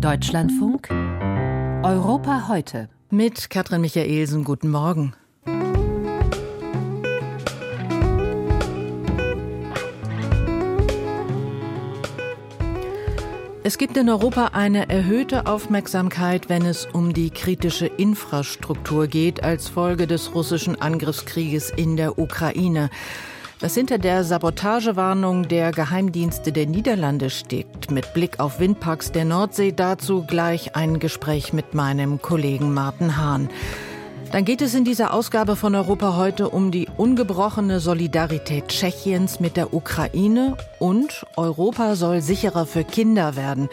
Deutschlandfunk Europa heute. Mit Katrin Michaelsen, guten Morgen. Es gibt in Europa eine erhöhte Aufmerksamkeit, wenn es um die kritische Infrastruktur geht, als Folge des russischen Angriffskrieges in der Ukraine. Was hinter der Sabotagewarnung der Geheimdienste der Niederlande steckt, mit Blick auf Windparks der Nordsee, dazu gleich ein Gespräch mit meinem Kollegen Martin Hahn. Dann geht es in dieser Ausgabe von Europa heute um die ungebrochene Solidarität Tschechiens mit der Ukraine und Europa soll sicherer für Kinder werden.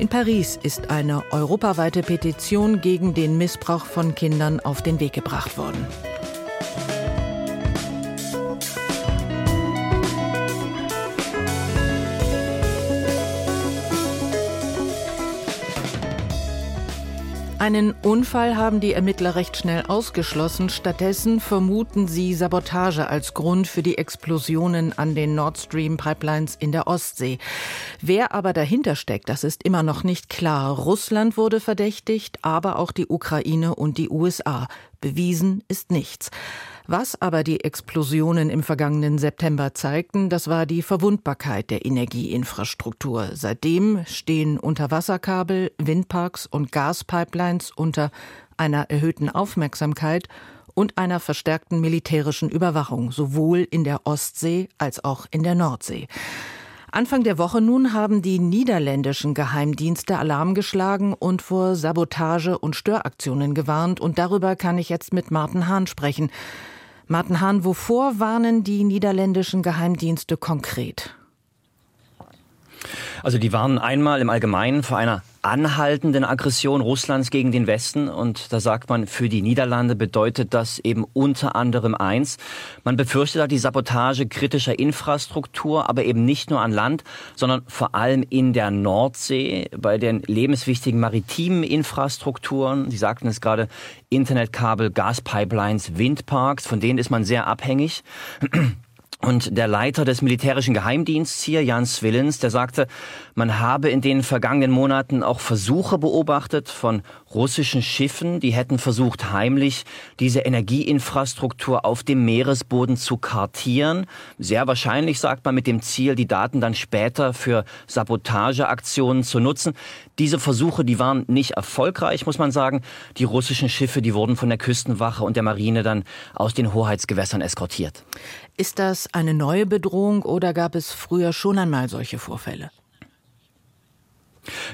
In Paris ist eine europaweite Petition gegen den Missbrauch von Kindern auf den Weg gebracht worden. Einen Unfall haben die Ermittler recht schnell ausgeschlossen. Stattdessen vermuten sie Sabotage als Grund für die Explosionen an den Nord Stream Pipelines in der Ostsee. Wer aber dahinter steckt, das ist immer noch nicht klar. Russland wurde verdächtigt, aber auch die Ukraine und die USA. Bewiesen ist nichts. Was aber die Explosionen im vergangenen September zeigten, das war die Verwundbarkeit der Energieinfrastruktur. Seitdem stehen Unterwasserkabel, Windparks und Gaspipelines unter einer erhöhten Aufmerksamkeit und einer verstärkten militärischen Überwachung, sowohl in der Ostsee als auch in der Nordsee. Anfang der Woche nun haben die niederländischen Geheimdienste Alarm geschlagen und vor Sabotage und Störaktionen gewarnt. Und darüber kann ich jetzt mit Martin Hahn sprechen. Martin Hahn, wovor warnen die niederländischen Geheimdienste konkret? Also die warnen einmal im Allgemeinen vor einer anhaltenden Aggression Russlands gegen den Westen. Und da sagt man, für die Niederlande bedeutet das eben unter anderem eins. Man befürchtet da die Sabotage kritischer Infrastruktur, aber eben nicht nur an Land, sondern vor allem in der Nordsee, bei den lebenswichtigen maritimen Infrastrukturen. Sie sagten es gerade, Internetkabel, Gaspipelines, Windparks, von denen ist man sehr abhängig. Und der Leiter des militärischen Geheimdienstes hier, Jan Swillens, der sagte, man habe in den vergangenen Monaten auch Versuche beobachtet von russischen Schiffen, die hätten versucht, heimlich diese Energieinfrastruktur auf dem Meeresboden zu kartieren. Sehr wahrscheinlich, sagt man, mit dem Ziel, die Daten dann später für Sabotageaktionen zu nutzen. Diese Versuche, die waren nicht erfolgreich, muss man sagen. Die russischen Schiffe, die wurden von der Küstenwache und der Marine dann aus den Hoheitsgewässern eskortiert. Ist das eine neue Bedrohung oder gab es früher schon einmal solche Vorfälle?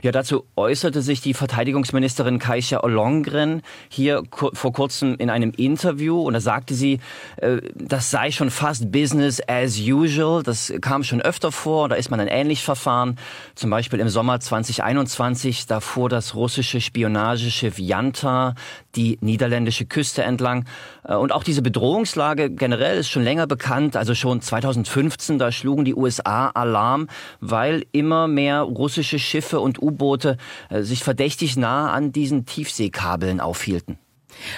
Ja, dazu äußerte sich die Verteidigungsministerin Kaisha Ollongren hier vor kurzem in einem Interview und da sagte sie, äh, das sei schon fast Business as usual. Das kam schon öfter vor, da ist man dann ähnlich verfahren. Zum Beispiel im Sommer 2021, da fuhr das russische Spionageschiff Yanta die niederländische Küste entlang. Äh, und auch diese Bedrohungslage generell ist schon länger bekannt. Also schon 2015, da schlugen die USA Alarm, weil immer mehr russische Schiffe Schiffe und U-Boote äh, sich verdächtig nah an diesen Tiefseekabeln aufhielten.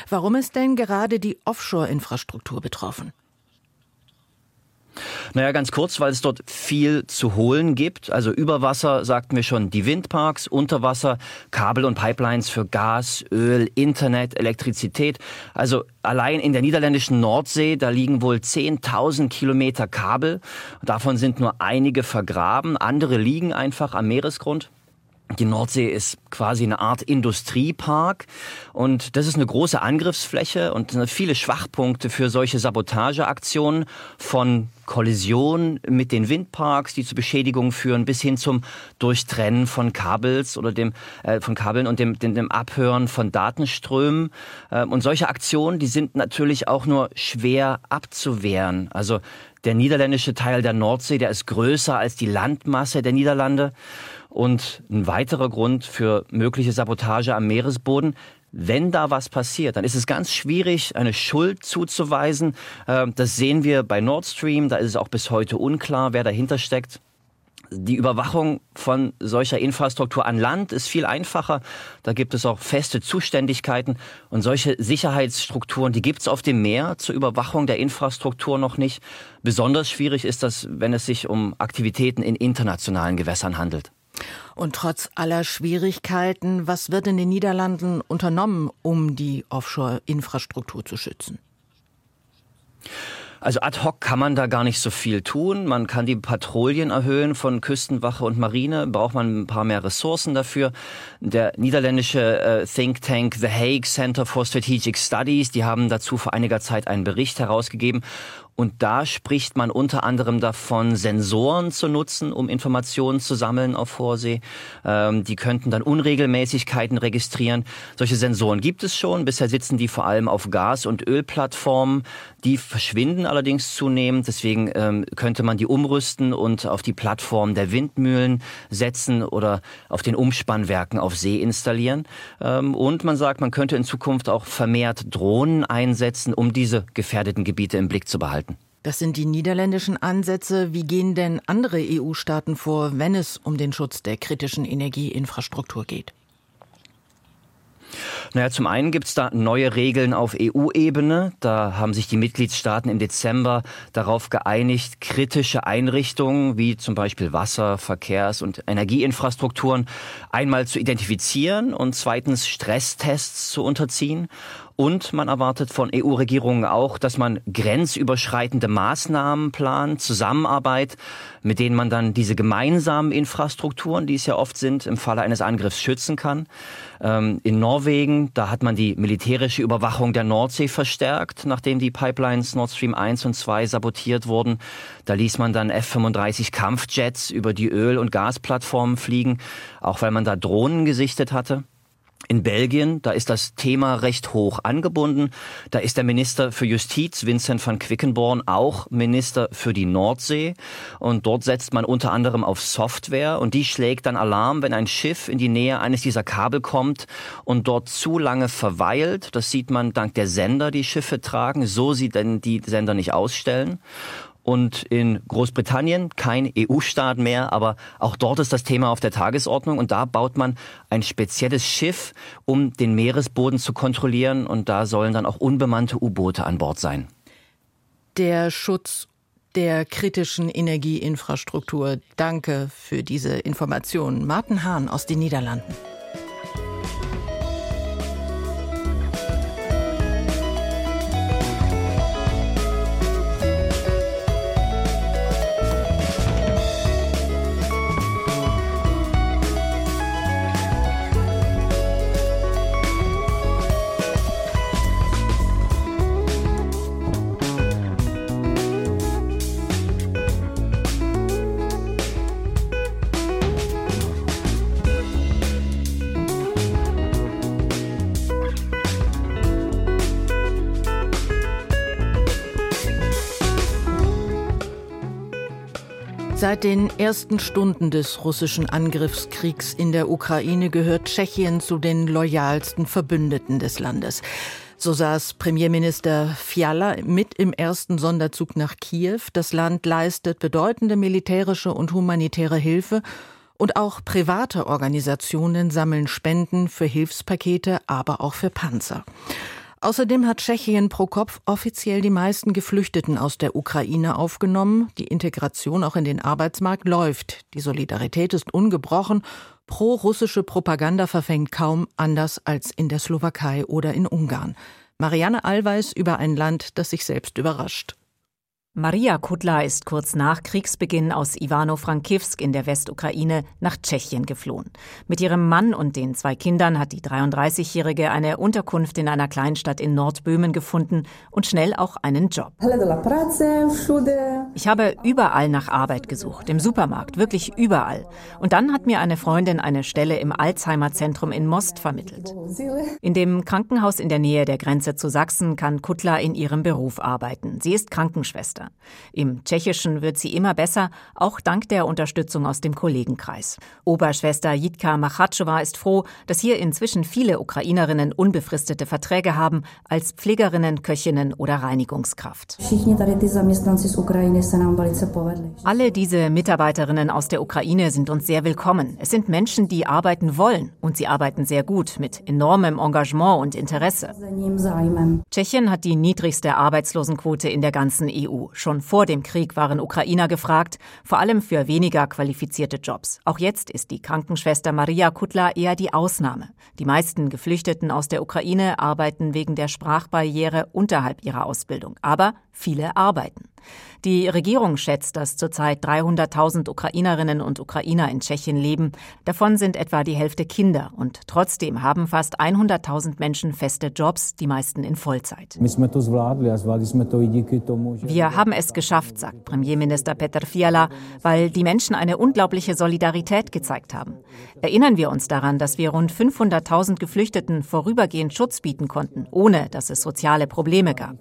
Warum ist denn gerade die Offshore-Infrastruktur betroffen? Naja, ganz kurz, weil es dort viel zu holen gibt. Also über Wasser sagten wir schon die Windparks, unter Wasser Kabel und Pipelines für Gas, Öl, Internet, Elektrizität. Also allein in der niederländischen Nordsee, da liegen wohl 10.000 Kilometer Kabel. Davon sind nur einige vergraben, andere liegen einfach am Meeresgrund. Die Nordsee ist quasi eine Art Industriepark und das ist eine große Angriffsfläche und viele Schwachpunkte für solche Sabotageaktionen von Kollisionen mit den Windparks, die zu Beschädigungen führen, bis hin zum Durchtrennen von Kabels oder dem äh, von Kabeln und dem, dem, dem Abhören von Datenströmen. Äh, und solche Aktionen, die sind natürlich auch nur schwer abzuwehren. Also der niederländische Teil der Nordsee, der ist größer als die Landmasse der Niederlande. Und ein weiterer Grund für mögliche Sabotage am Meeresboden, wenn da was passiert, dann ist es ganz schwierig, eine Schuld zuzuweisen. Ähm, das sehen wir bei Nord Stream, da ist es auch bis heute unklar, wer dahinter steckt. Die Überwachung von solcher Infrastruktur an Land ist viel einfacher. Da gibt es auch feste Zuständigkeiten. Und solche Sicherheitsstrukturen, die gibt es auf dem Meer zur Überwachung der Infrastruktur noch nicht. Besonders schwierig ist das, wenn es sich um Aktivitäten in internationalen Gewässern handelt. Und trotz aller Schwierigkeiten, was wird in den Niederlanden unternommen, um die Offshore-Infrastruktur zu schützen? Also ad hoc kann man da gar nicht so viel tun. Man kann die Patrouillen erhöhen von Küstenwache und Marine, braucht man ein paar mehr Ressourcen dafür. Der niederländische äh, Think Tank The Hague Center for Strategic Studies, die haben dazu vor einiger Zeit einen Bericht herausgegeben und da spricht man unter anderem davon, Sensoren zu nutzen, um Informationen zu sammeln auf Vorsee. Ähm, die könnten dann Unregelmäßigkeiten registrieren. Solche Sensoren gibt es schon. Bisher sitzen die vor allem auf Gas- und Ölplattformen. Die verschwinden allerdings zunehmend. Deswegen ähm, könnte man die umrüsten und auf die Plattform der Windmühlen setzen oder auf den Umspannwerken auf See installieren. Ähm, und man sagt, man könnte in Zukunft auch vermehrt Drohnen einsetzen, um diese gefährdeten Gebiete im Blick zu behalten. Das sind die niederländischen Ansätze. Wie gehen denn andere EU-Staaten vor, wenn es um den Schutz der kritischen Energieinfrastruktur geht? Naja, zum einen gibt es da neue Regeln auf EU-Ebene. Da haben sich die Mitgliedstaaten im Dezember darauf geeinigt, kritische Einrichtungen wie zum Beispiel Wasser-, Verkehrs- und Energieinfrastrukturen einmal zu identifizieren und zweitens Stresstests zu unterziehen. Und man erwartet von EU-Regierungen auch, dass man grenzüberschreitende Maßnahmen plant, Zusammenarbeit, mit denen man dann diese gemeinsamen Infrastrukturen, die es ja oft sind, im Falle eines Angriffs schützen kann. Ähm, in Norwegen, da hat man die militärische Überwachung der Nordsee verstärkt, nachdem die Pipelines Nord Stream 1 und 2 sabotiert wurden. Da ließ man dann F-35 Kampfjets über die Öl- und Gasplattformen fliegen, auch weil man da Drohnen gesichtet hatte. In Belgien, da ist das Thema recht hoch angebunden. Da ist der Minister für Justiz, Vincent van Quickenborn, auch Minister für die Nordsee. Und dort setzt man unter anderem auf Software und die schlägt dann Alarm, wenn ein Schiff in die Nähe eines dieser Kabel kommt und dort zu lange verweilt. Das sieht man dank der Sender, die Schiffe tragen. So sie denn die Sender nicht ausstellen und in Großbritannien kein EU-Staat mehr, aber auch dort ist das Thema auf der Tagesordnung und da baut man ein spezielles Schiff, um den Meeresboden zu kontrollieren und da sollen dann auch unbemannte U-Boote an Bord sein. Der Schutz der kritischen Energieinfrastruktur. Danke für diese Informationen. Martin Hahn aus den Niederlanden. Seit den ersten Stunden des russischen Angriffskriegs in der Ukraine gehört Tschechien zu den loyalsten Verbündeten des Landes. So saß Premierminister Fiala mit im ersten Sonderzug nach Kiew. Das Land leistet bedeutende militärische und humanitäre Hilfe und auch private Organisationen sammeln Spenden für Hilfspakete, aber auch für Panzer. Außerdem hat Tschechien pro Kopf offiziell die meisten Geflüchteten aus der Ukraine aufgenommen. Die Integration auch in den Arbeitsmarkt läuft. Die Solidarität ist ungebrochen. Pro-russische Propaganda verfängt kaum anders als in der Slowakei oder in Ungarn. Marianne Allweis über ein Land, das sich selbst überrascht. Maria Kudla ist kurz nach Kriegsbeginn aus Ivano-Frankivsk in der Westukraine nach Tschechien geflohen. Mit ihrem Mann und den zwei Kindern hat die 33-Jährige eine Unterkunft in einer Kleinstadt in Nordböhmen gefunden und schnell auch einen Job. Ich habe überall nach Arbeit gesucht, im Supermarkt, wirklich überall. Und dann hat mir eine Freundin eine Stelle im Alzheimer-Zentrum in Most vermittelt. In dem Krankenhaus in der Nähe der Grenze zu Sachsen kann Kudla in ihrem Beruf arbeiten. Sie ist Krankenschwester. Im Tschechischen wird sie immer besser, auch dank der Unterstützung aus dem Kollegenkreis. Oberschwester Jitka Machatschova ist froh, dass hier inzwischen viele Ukrainerinnen unbefristete Verträge haben als Pflegerinnen, Köchinnen oder Reinigungskraft. Alle diese Mitarbeiterinnen aus der Ukraine sind uns sehr willkommen. Es sind Menschen, die arbeiten wollen und sie arbeiten sehr gut mit enormem Engagement und Interesse. Tschechien hat die niedrigste Arbeitslosenquote in der ganzen EU. Schon vor dem Krieg waren Ukrainer gefragt, vor allem für weniger qualifizierte Jobs. Auch jetzt ist die Krankenschwester Maria Kutla eher die Ausnahme. Die meisten Geflüchteten aus der Ukraine arbeiten wegen der Sprachbarriere unterhalb ihrer Ausbildung. Aber viele arbeiten. Die Regierung schätzt, dass zurzeit 300.000 Ukrainerinnen und Ukrainer in Tschechien leben. Davon sind etwa die Hälfte Kinder. Und trotzdem haben fast 100.000 Menschen feste Jobs, die meisten in Vollzeit. Wir haben es geschafft, sagt Premierminister Petr Fiala, weil die Menschen eine unglaubliche Solidarität gezeigt haben. Erinnern wir uns daran, dass wir rund 500.000 Geflüchteten vorübergehend Schutz bieten konnten, ohne dass es soziale Probleme gab.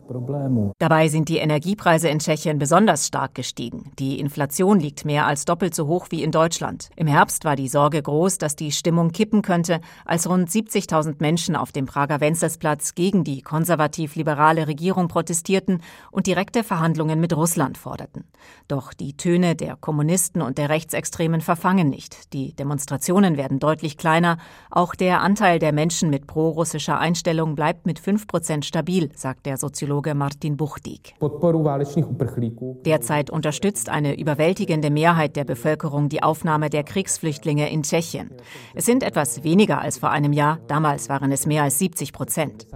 Dabei sind die Energiepreise in Tschechien besonders stark gestiegen. Die Inflation liegt mehr als doppelt so hoch wie in Deutschland. Im Herbst war die Sorge groß, dass die Stimmung kippen könnte, als rund 70.000 Menschen auf dem Prager Wenzelsplatz gegen die konservativ-liberale Regierung protestierten und direkte Verhandlungen mit Russland forderten. Doch die Töne der Kommunisten und der Rechtsextremen verfangen nicht. Die Demonstrationen werden deutlich kleiner. Auch der Anteil der Menschen mit prorussischer Einstellung bleibt mit 5 Prozent stabil, sagt der Soziologe Martin Buchtig. Derzeit unterstützt eine überwältigende Mehrheit der Bevölkerung die Aufnahme der Kriegsflüchtlinge in Tschechien. Es sind etwas weniger als vor einem Jahr, damals waren es mehr als 70 Prozent.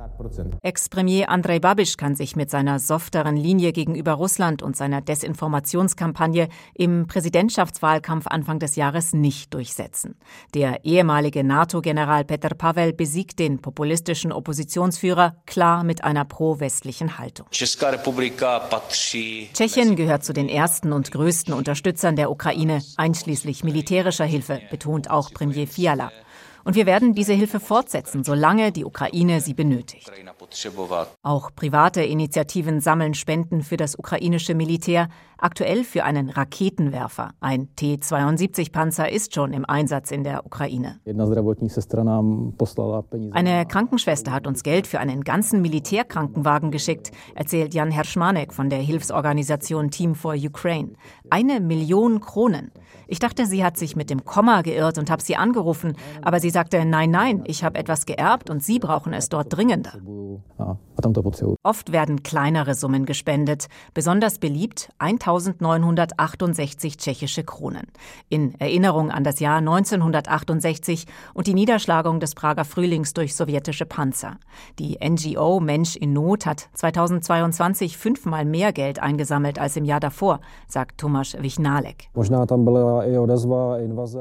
Ex-Premier Andrei Babiš kann sich mit seiner softeren Linie gegenüber Russland und seiner Desinformationskampagne im Präsidentschaftswahlkampf Anfang des Jahres nicht durchsetzen. Der ehemalige NATO-General Petr Pavel besiegt den populistischen Oppositionsführer klar mit einer pro-westlichen Haltung. Tschechien gehört zu den ersten und größten Unterstützern der Ukraine, einschließlich militärischer Hilfe, betont auch Premier Fiala. Und wir werden diese Hilfe fortsetzen, solange die Ukraine sie benötigt. Auch private Initiativen sammeln Spenden für das ukrainische Militär, aktuell für einen Raketenwerfer. Ein T-72-Panzer ist schon im Einsatz in der Ukraine. Eine Krankenschwester hat uns Geld für einen ganzen Militärkrankenwagen geschickt, erzählt Jan Herschmanek von der Hilfsorganisation Team for Ukraine. Eine Million Kronen. Ich dachte, sie hat sich mit dem Komma geirrt und habe sie angerufen, aber sie sagte, nein, nein, ich habe etwas geerbt und Sie brauchen es dort dringender. Oft werden kleinere Summen gespendet, besonders beliebt 1968 tschechische Kronen. In Erinnerung an das Jahr 1968 und die Niederschlagung des Prager Frühlings durch sowjetische Panzer. Die NGO Mensch in Not hat 2022 fünfmal mehr Geld eingesammelt als im Jahr davor, sagt Tomasz Wichnalek.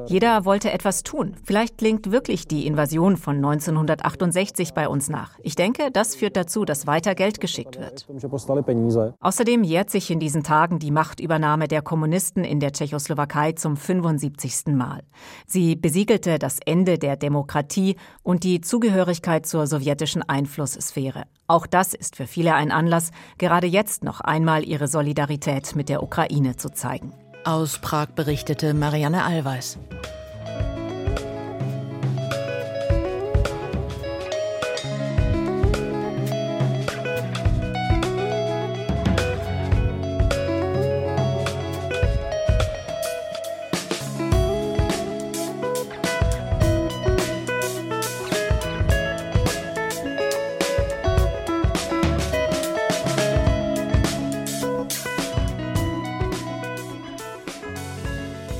Jeder wollte etwas tun. Vielleicht klingt wirklich die Invasion von 1968 bei uns nach. Ich denke, das führt dazu, dass weiter Geld geschickt wird. Außerdem jährt sich in diesen Tagen die Machtübernahme der Kommunisten in der Tschechoslowakei zum 75. Mal. Sie besiegelte das Ende der Demokratie und die Zugehörigkeit zur sowjetischen Einflusssphäre. Auch das ist für viele ein Anlass, gerade jetzt noch einmal ihre Solidarität mit der Ukraine zu zeigen. Aus Prag berichtete Marianne Allweis.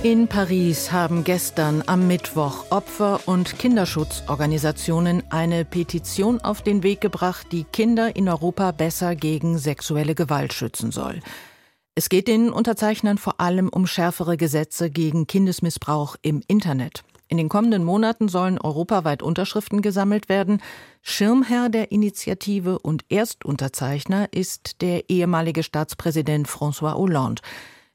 In Paris haben gestern am Mittwoch Opfer- und Kinderschutzorganisationen eine Petition auf den Weg gebracht, die Kinder in Europa besser gegen sexuelle Gewalt schützen soll. Es geht den Unterzeichnern vor allem um schärfere Gesetze gegen Kindesmissbrauch im Internet. In den kommenden Monaten sollen europaweit Unterschriften gesammelt werden. Schirmherr der Initiative und Erstunterzeichner ist der ehemalige Staatspräsident François Hollande.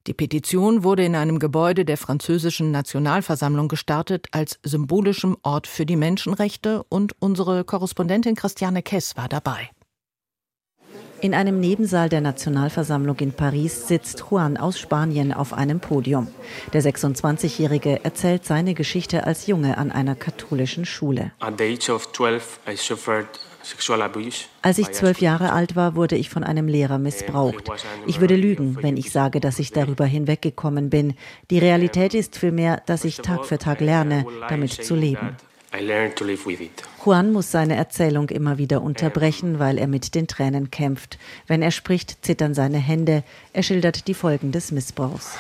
Die Petition wurde in einem Gebäude der französischen Nationalversammlung gestartet als symbolischem Ort für die Menschenrechte und unsere Korrespondentin Christiane Kess war dabei. In einem Nebensaal der Nationalversammlung in Paris sitzt Juan aus Spanien auf einem Podium. Der 26-Jährige erzählt seine Geschichte als Junge an einer katholischen Schule. Als ich zwölf Jahre alt war, wurde ich von einem Lehrer missbraucht. Ich würde lügen, wenn ich sage, dass ich darüber hinweggekommen bin. Die Realität ist vielmehr, dass ich Tag für Tag lerne, damit zu leben. Juan muss seine Erzählung immer wieder unterbrechen, weil er mit den Tränen kämpft. Wenn er spricht, zittern seine Hände. Er schildert die Folgen des Missbrauchs.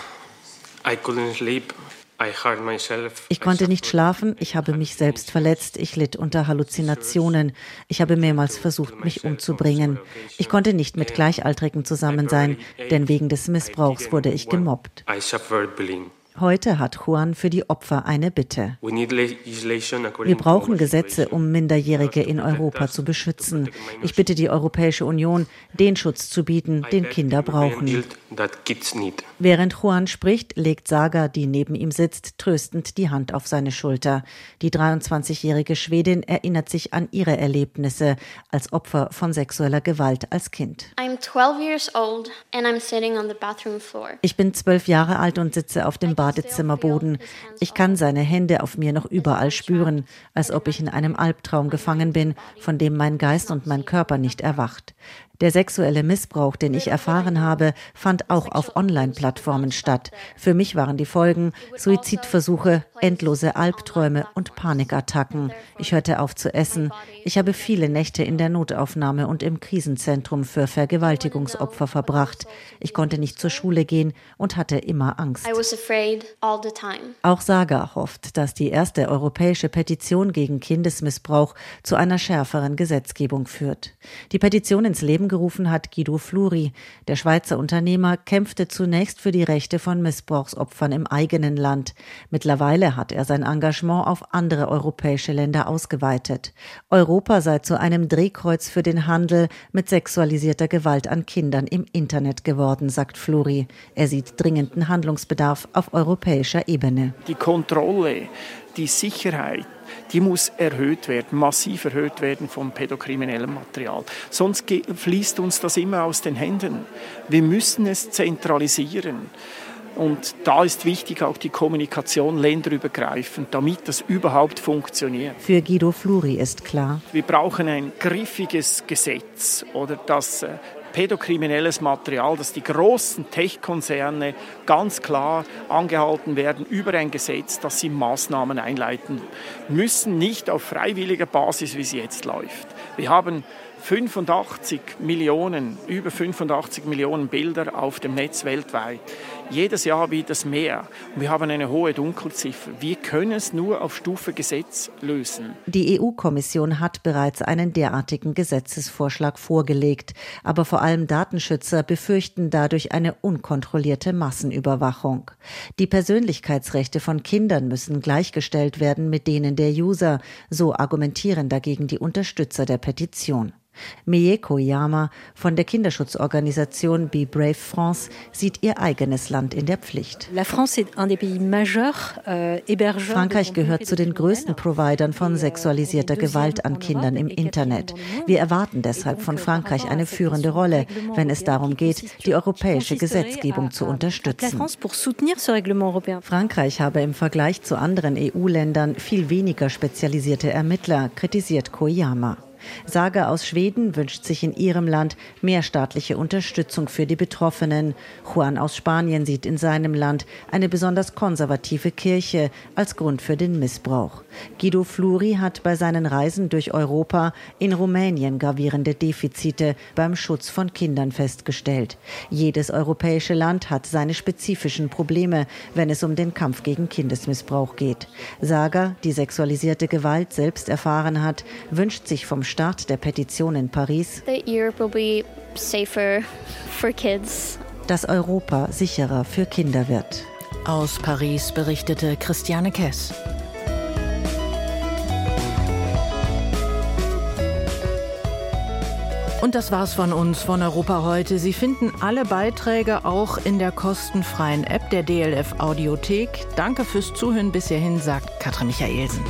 Ich konnte nicht schlafen, ich habe mich selbst verletzt, ich litt unter Halluzinationen, ich habe mehrmals versucht, mich umzubringen. Ich konnte nicht mit Gleichaltrigen zusammen sein, denn wegen des Missbrauchs wurde ich gemobbt. Heute hat Juan für die Opfer eine Bitte. Wir brauchen Gesetze, um Minderjährige in Europa zu beschützen. Ich bitte die Europäische Union, den Schutz zu bieten, den Kinder brauchen. Während Juan spricht, legt Saga, die neben ihm sitzt, tröstend die Hand auf seine Schulter. Die 23-jährige Schwedin erinnert sich an ihre Erlebnisse als Opfer von sexueller Gewalt als Kind. Ich bin zwölf Jahre alt und sitze auf dem Bad Badezimmerboden. Ich kann seine Hände auf mir noch überall spüren, als ob ich in einem Albtraum gefangen bin, von dem mein Geist und mein Körper nicht erwacht. Der sexuelle Missbrauch, den ich erfahren habe, fand auch auf Online-Plattformen statt. Für mich waren die Folgen Suizidversuche, endlose Albträume und Panikattacken. Ich hörte auf zu essen. Ich habe viele Nächte in der Notaufnahme und im Krisenzentrum für Vergewaltigungsopfer verbracht. Ich konnte nicht zur Schule gehen und hatte immer Angst. Auch Saga hofft, dass die erste europäische Petition gegen Kindesmissbrauch zu einer schärferen Gesetzgebung führt. Die Petition ins Leben gerufen hat Guido Fluri. Der Schweizer Unternehmer kämpfte zunächst für die Rechte von Missbrauchsopfern im eigenen Land. Mittlerweile hat er sein Engagement auf andere europäische Länder ausgeweitet. Europa sei zu einem Drehkreuz für den Handel mit sexualisierter Gewalt an Kindern im Internet geworden, sagt Fluri. Er sieht dringenden Handlungsbedarf auf europäischer Ebene. Die Kontrolle, die Sicherheit, die muss erhöht werden, massiv erhöht werden vom pädokriminellen Material. Sonst fließt uns das immer aus den Händen. Wir müssen es zentralisieren. Und da ist wichtig auch die Kommunikation länderübergreifend, damit das überhaupt funktioniert. Für Guido Fluri ist klar. Wir brauchen ein griffiges Gesetz oder das äh, pädokriminelles Material, dass die großen Tech-Konzerne ganz klar angehalten werden über ein Gesetz, dass sie Maßnahmen einleiten müssen, nicht auf freiwilliger Basis, wie es jetzt läuft. Wir haben 85 Millionen, über 85 Millionen Bilder auf dem Netz weltweit. Jedes Jahr wird es mehr. Wir haben eine hohe Dunkelziffer. Wir können es nur auf Stufe Gesetz lösen. Die EU-Kommission hat bereits einen derartigen Gesetzesvorschlag vorgelegt. Aber vor allem Datenschützer befürchten dadurch eine unkontrollierte Massenüberwachung. Die Persönlichkeitsrechte von Kindern müssen gleichgestellt werden mit denen der User. So argumentieren dagegen die Unterstützer der Petition. Mieko Yama von der Kinderschutzorganisation Be Brave France sieht ihr eigenes Land in der Pflicht. Euh, Frankreich gehört zu den größten Providern von euh, sexualisierter Gewalt an Kindern im Internet. Wir erwarten deshalb von Frankreich eine führende Rolle, wenn es darum geht, die europäische Gesetzgebung zu unterstützen. Frankreich habe im Vergleich zu anderen EU-Ländern viel weniger spezialisierte Ermittler, kritisiert Koyama. Saga aus Schweden wünscht sich in ihrem Land mehr staatliche Unterstützung für die Betroffenen. Juan aus Spanien sieht in seinem Land eine besonders konservative Kirche als Grund für den Missbrauch. Guido Fluri hat bei seinen Reisen durch Europa in Rumänien gravierende Defizite beim Schutz von Kindern festgestellt. Jedes europäische Land hat seine spezifischen Probleme, wenn es um den Kampf gegen Kindesmissbrauch geht. Saga, die sexualisierte Gewalt selbst erfahren hat, wünscht sich vom Start der Petition in Paris, dass Europa sicherer für Kinder wird. Aus Paris berichtete Christiane Kess. Und das war's von uns von Europa heute. Sie finden alle Beiträge auch in der kostenfreien App der DLF Audiothek. Danke fürs Zuhören bis hierhin, sagt Katrin Michaelsen.